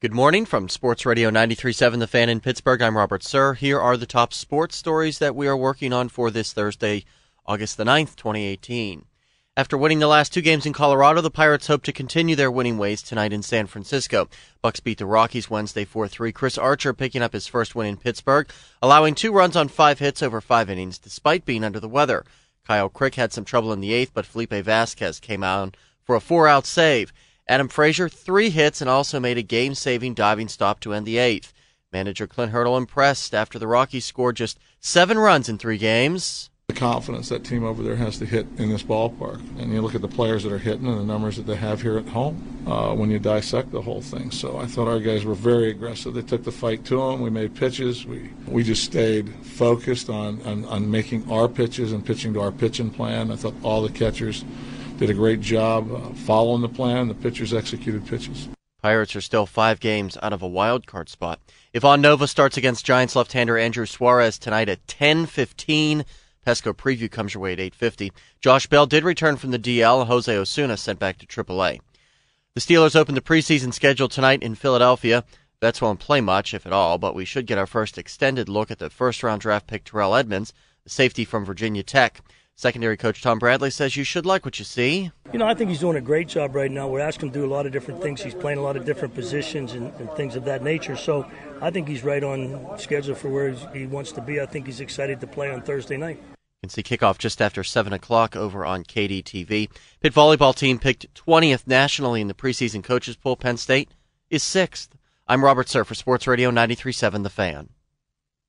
Good morning from Sports Radio 93.7 The Fan in Pittsburgh. I'm Robert Sir. Here are the top sports stories that we are working on for this Thursday, August the 9th, 2018. After winning the last two games in Colorado, the Pirates hope to continue their winning ways tonight in San Francisco. Bucs beat the Rockies Wednesday 4-3. Chris Archer picking up his first win in Pittsburgh, allowing two runs on five hits over five innings despite being under the weather. Kyle Crick had some trouble in the eighth, but Felipe Vazquez came out for a four-out save. Adam Frazier, three hits and also made a game saving diving stop to end the eighth. Manager Clint Hurdle impressed after the Rockies scored just seven runs in three games. The confidence that team over there has to hit in this ballpark. And you look at the players that are hitting and the numbers that they have here at home uh, when you dissect the whole thing. So I thought our guys were very aggressive. They took the fight to them. We made pitches. We, we just stayed focused on, on, on making our pitches and pitching to our pitching plan. I thought all the catchers did a great job uh, following the plan. The pitchers executed pitches. Pirates are still five games out of a wild card spot. Ivan Nova starts against Giants left-hander Andrew Suarez tonight at 10:15. Pesco preview comes your way at 8:50. Josh Bell did return from the DL. Jose Osuna sent back to AAA. The Steelers open the preseason schedule tonight in Philadelphia. Vets won't play much, if at all, but we should get our first extended look at the first-round draft pick Terrell Edmunds, the safety from Virginia Tech. Secondary coach Tom Bradley says you should like what you see. You know, I think he's doing a great job right now. We're asking him to do a lot of different things. He's playing a lot of different positions and, and things of that nature. So I think he's right on schedule for where he wants to be. I think he's excited to play on Thursday night. You can see kickoff just after 7 o'clock over on KDTV. Pitt volleyball team picked 20th nationally in the preseason coaches poll. Penn State is 6th. I'm Robert Sir for Sports Radio 93.7 The Fan.